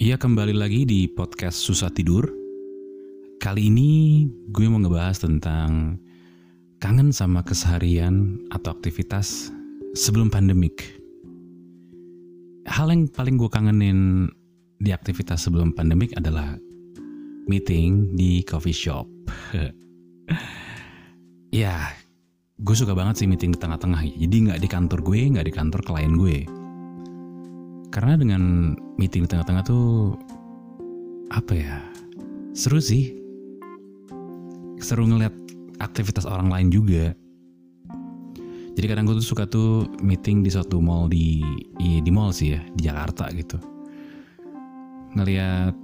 Ya kembali lagi di podcast Susah Tidur. Kali ini gue mau ngebahas tentang Kangen sama keseharian atau aktivitas sebelum pandemik. Hal yang paling gue kangenin di aktivitas sebelum pandemik adalah Meeting di coffee shop. Ya, gue suka banget sih meeting di tengah-tengah. Jadi nggak di kantor gue, nggak di kantor klien gue karena dengan meeting di tengah-tengah tuh apa ya seru sih. Seru ngeliat aktivitas orang lain juga. Jadi kadang gue tuh suka tuh meeting di suatu mall di di, di mall sih ya di Jakarta gitu. Ngeliat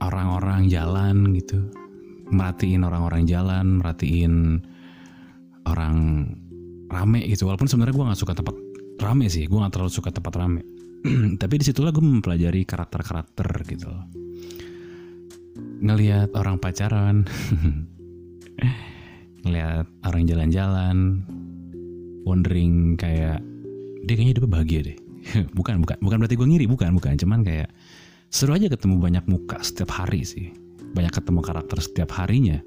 orang-orang jalan gitu. Merhatiin orang-orang jalan merhatiin orang rame gitu. Walaupun sebenarnya gue nggak suka tempat rame sih gue gak terlalu suka tempat rame. Tapi di situlah gue mempelajari karakter-karakter gitu loh. Ngelihat orang pacaran ngelihat orang jalan-jalan wondering kayak dia kayaknya hidup bahagia deh. Bukan bukan bukan berarti gue ngiri bukan bukan. Cuman kayak seru aja ketemu banyak muka setiap hari sih. Banyak ketemu karakter setiap harinya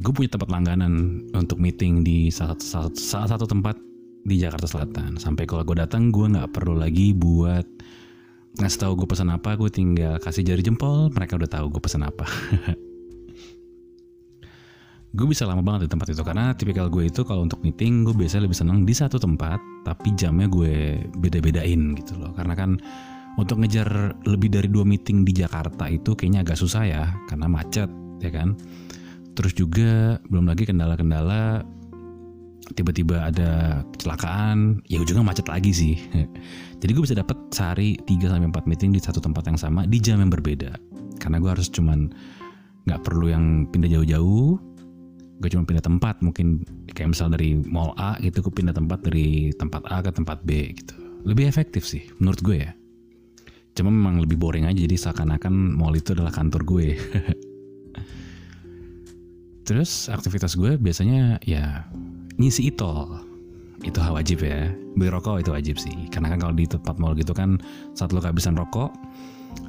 gue punya tempat langganan untuk meeting di salah, salah, salah satu tempat di Jakarta Selatan. Sampai kalau gue datang gue nggak perlu lagi buat ngasih tahu gue pesan apa, gue tinggal kasih jari jempol, mereka udah tahu gue pesan apa. gue bisa lama banget di tempat itu karena tipikal gue itu kalau untuk meeting gue biasanya lebih senang di satu tempat tapi jamnya gue beda-bedain gitu loh karena kan untuk ngejar lebih dari dua meeting di Jakarta itu kayaknya agak susah ya karena macet ya kan terus juga belum lagi kendala-kendala tiba-tiba ada kecelakaan ya ujungnya macet lagi sih. Jadi gue bisa dapat sehari 3 sampai 4 meeting di satu tempat yang sama di jam yang berbeda. Karena gue harus cuman nggak perlu yang pindah jauh-jauh gue cuma pindah tempat. Mungkin kayak misal dari mall A gitu gue pindah tempat dari tempat A ke tempat B gitu. Lebih efektif sih menurut gue ya. Cuma memang lebih boring aja jadi seakan-akan mall itu adalah kantor gue Terus aktivitas gue biasanya ya ngisi itol. Itu hal wajib ya. Beli rokok itu wajib sih. Karena kan kalau di tempat mall gitu kan saat lo kehabisan rokok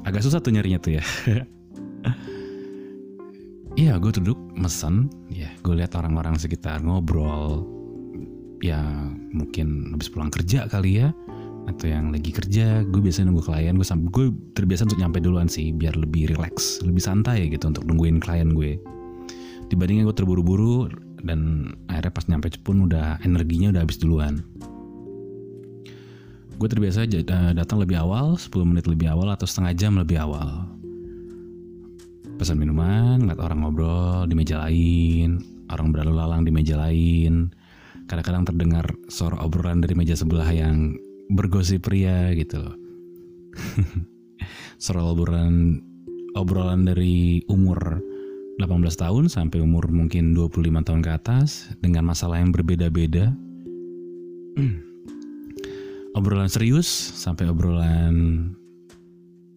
agak susah tuh nyarinya tuh ya. Iya gue duduk mesen ya gue lihat orang-orang sekitar ngobrol ya mungkin habis pulang kerja kali ya atau yang lagi kerja gue biasanya nunggu klien gue sampai gue terbiasa untuk nyampe duluan sih biar lebih relax lebih santai gitu untuk nungguin klien gue dibandingnya gue terburu-buru dan akhirnya pas nyampe pun udah energinya udah habis duluan. Gue terbiasa datang lebih awal 10 menit lebih awal atau setengah jam lebih awal. Pesan minuman ngeliat orang ngobrol di meja lain orang berlalu lalang di meja lain. Kadang-kadang terdengar suara obrolan dari meja sebelah yang bergosip pria gitu loh. Suara obrolan obrolan dari umur 18 tahun sampai umur mungkin 25 tahun ke atas dengan masalah yang berbeda-beda. obrolan serius sampai obrolan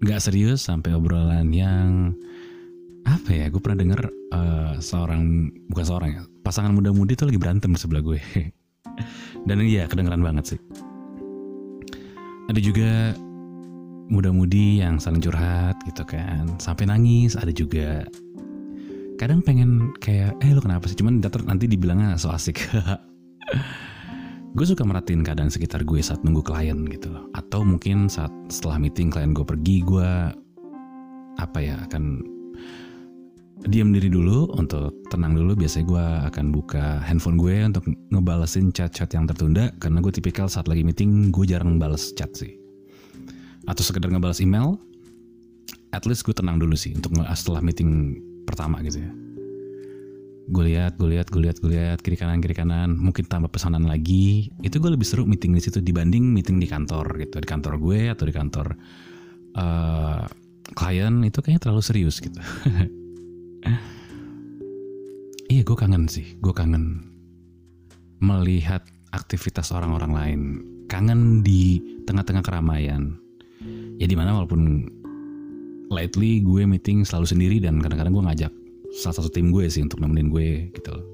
nggak serius sampai obrolan yang apa ya gue pernah denger uh, seorang bukan seorang ya pasangan muda-mudi tuh lagi berantem di sebelah gue. Dan iya kedengeran banget sih. Ada juga muda-mudi yang saling curhat gitu kan sampai nangis. Ada juga kadang pengen kayak eh lu kenapa sih? Cuman nanti dibilangnya so asik. Gue suka merhatiin keadaan sekitar gue saat nunggu klien gitu loh. Atau mungkin saat setelah meeting klien gue pergi gue apa ya akan diam diri dulu untuk tenang dulu. Biasanya gue akan buka handphone gue untuk ngebalesin chat-chat yang tertunda. Karena gue tipikal saat lagi meeting gue jarang bales chat sih. Atau sekedar ngebales email at least gue tenang dulu sih untuk setelah meeting pertama gitu ya. Gue lihat gue lihat gue lihat gue lihat kiri kanan kiri kanan mungkin tambah pesanan lagi. Itu gue lebih seru meeting di situ dibanding meeting di kantor gitu di kantor gue atau di kantor uh, klien itu kayaknya terlalu serius gitu. Iya gue kangen sih gue kangen melihat aktivitas orang-orang lain. Kangen di tengah-tengah keramaian. Ya di mana walaupun lately gue meeting selalu sendiri dan kadang-kadang gue ngajak salah satu tim gue sih untuk nemenin gue gitu loh.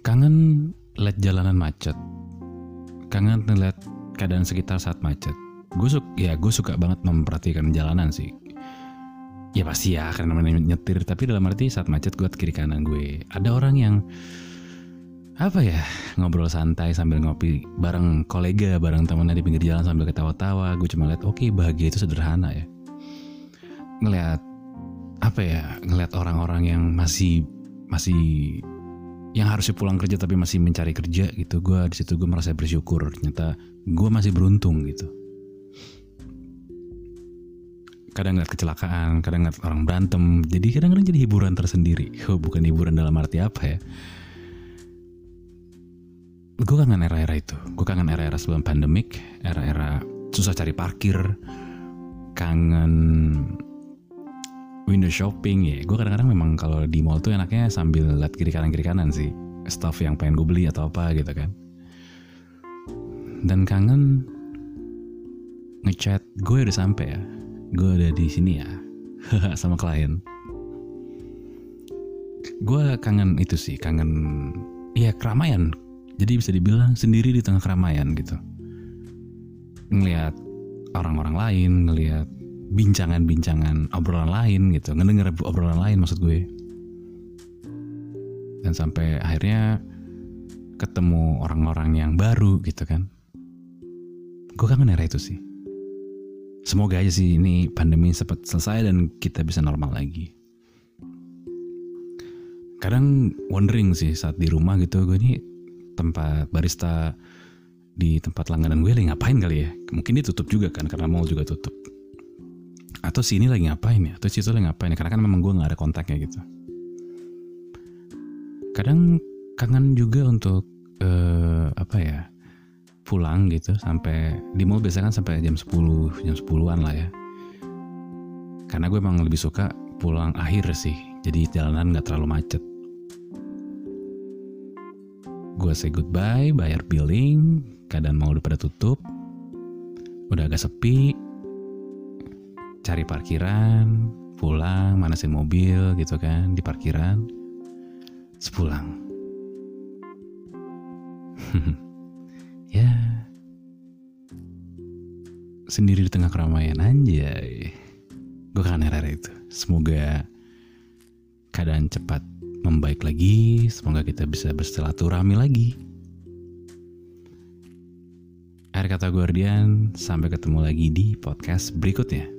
Kangen liat jalanan macet. Kangen ngeliat keadaan sekitar saat macet gue suka ya gue suka banget memperhatikan jalanan sih ya pasti ya karena namanya nyetir tapi dalam arti saat macet gue kiri kanan gue ada orang yang apa ya? Ngobrol santai sambil ngopi bareng kolega bareng temennya di pinggir jalan sambil ketawa-tawa. Gue cuma lihat oke okay, bahagia itu sederhana ya. Ngelihat apa ya ngelihat orang-orang yang masih masih yang harusnya pulang kerja tapi masih mencari kerja gitu. Gue di situ gue merasa bersyukur. Ternyata gue masih beruntung gitu. Kadang ngeliat kecelakaan kadang ngeliat orang berantem. Jadi kadang-kadang jadi hiburan tersendiri. Oh, bukan hiburan dalam arti apa ya gue kangen era-era itu. Gue kangen era-era sebelum pandemik era-era susah cari parkir kangen window shopping ya. Gue kadang-kadang memang kalau di mall tuh enaknya sambil lihat kiri kanan kiri kanan sih. Stuff yang pengen gue beli atau apa gitu kan. Dan kangen ngechat. Gue udah sampai ya. Gue udah di sini ya sama klien. Gue kangen itu sih kangen ya keramaian jadi bisa dibilang sendiri di tengah keramaian gitu. Ngelihat orang-orang lain ngelihat bincangan-bincangan obrolan lain gitu. Ngedenger obrolan lain maksud gue. Dan sampai akhirnya ketemu orang-orang yang baru gitu kan. Gue kangen era itu sih. Semoga aja sih ini pandemi cepat selesai dan kita bisa normal lagi. Kadang wondering sih saat di rumah gitu gue ini tempat barista di tempat langganan gue lagi ngapain kali ya? Mungkin ditutup juga kan karena mall juga tutup. Atau sini lagi ngapain ya? Atau situ lagi ngapain ya? Karena kan memang gue nggak ada kontaknya gitu. Kadang kangen juga untuk uh, apa ya pulang gitu sampai di mall biasanya kan sampai jam 10 jam 10-an lah ya. Karena gue emang lebih suka pulang akhir sih jadi jalanan nggak terlalu macet gue say goodbye bayar billing keadaan mau udah pada tutup udah agak sepi cari parkiran, pulang, manasin mobil gitu kan di parkiran, sepulang. ya, sendiri di tengah keramaian anjay. Gue kangen itu. Semoga keadaan cepat membaik lagi, semoga kita bisa bersilaturahmi lagi. Akhir kata Guardian, sampai ketemu lagi di podcast berikutnya.